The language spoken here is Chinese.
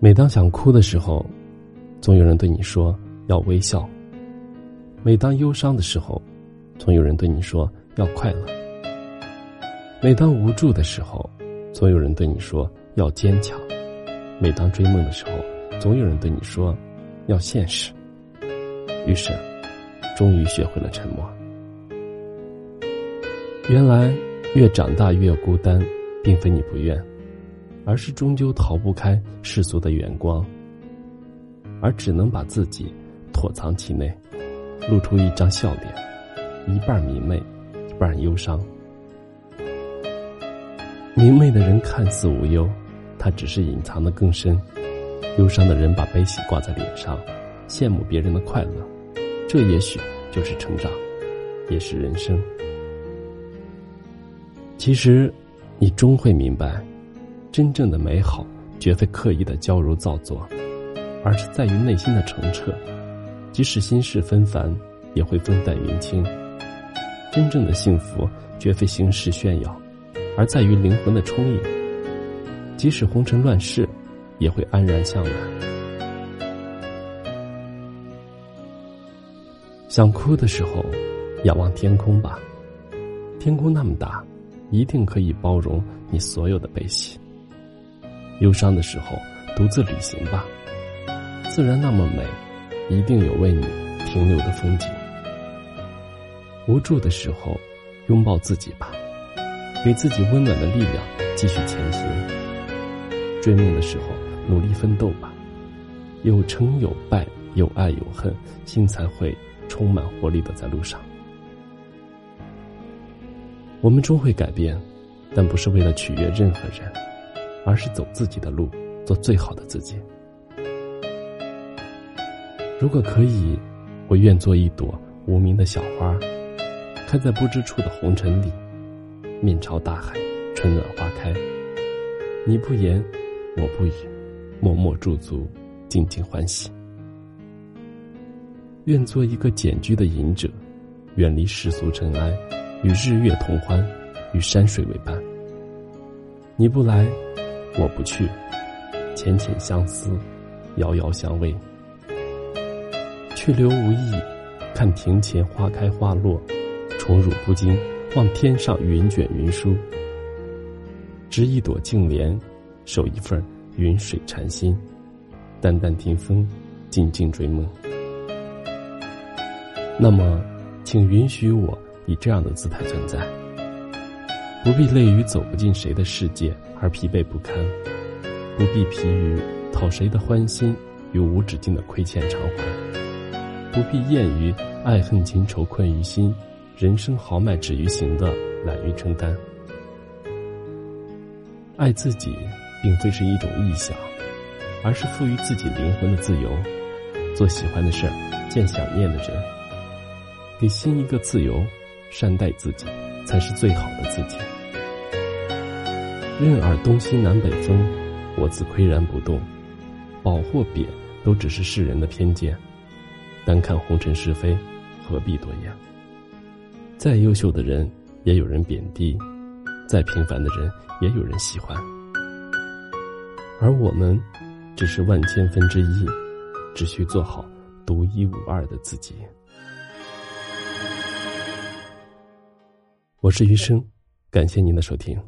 每当想哭的时候，总有人对你说要微笑；每当忧伤的时候，总有人对你说要快乐；每当无助的时候，总有人对你说要坚强；每当追梦的时候，总有人对你说要现实。于是，终于学会了沉默。原来，越长大越孤单，并非你不愿。而是终究逃不开世俗的眼光，而只能把自己躲藏其内，露出一张笑脸，一半明媚，一半忧伤。明媚的人看似无忧，他只是隐藏的更深；忧伤的人把悲喜挂在脸上，羡慕别人的快乐。这也许就是成长，也是人生。其实，你终会明白。真正的美好，绝非刻意的娇柔造作，而是在于内心的澄澈。即使心事纷繁，也会风淡云轻。真正的幸福，绝非形式炫耀，而在于灵魂的充盈。即使红尘乱世，也会安然向南。想哭的时候，仰望天空吧，天空那么大，一定可以包容你所有的悲喜。忧伤的时候，独自旅行吧。自然那么美，一定有为你停留的风景。无助的时候，拥抱自己吧，给自己温暖的力量，继续前行。追梦的时候，努力奋斗吧。有成有败，有爱有恨，心才会充满活力的在路上。我们终会改变，但不是为了取悦任何人。而是走自己的路，做最好的自己。如果可以，我愿做一朵无名的小花，开在不知处的红尘里，面朝大海，春暖花开。你不言，我不语，默默驻足，静静欢喜。愿做一个简居的隐者，远离世俗尘埃，与日月同欢，与山水为伴。你不来。我不去，浅浅相思，遥遥相偎。去留无意，看庭前花开花落，宠辱不惊，望天上云卷云舒。执一朵净莲，守一份云水禅心，淡淡听风，静静追梦。那么，请允许我以这样的姿态存在。不必累于走不进谁的世界而疲惫不堪，不必疲于讨谁的欢心与无止境的亏欠偿还，不必厌于爱恨情仇困于心，人生豪迈止于行的懒于承担。爱自己，并非是一种臆想，而是赋予自己灵魂的自由，做喜欢的事儿，见想念的人，给心一个自由，善待自己，才是最好的自己。任尔东西南北风，我自岿然不动。褒或贬，都只是世人的偏见。单看红尘是非，何必多言？再优秀的人，也有人贬低；再平凡的人，也有人喜欢。而我们，只是万千分之一，只需做好独一无二的自己。我是余生，感谢您的收听。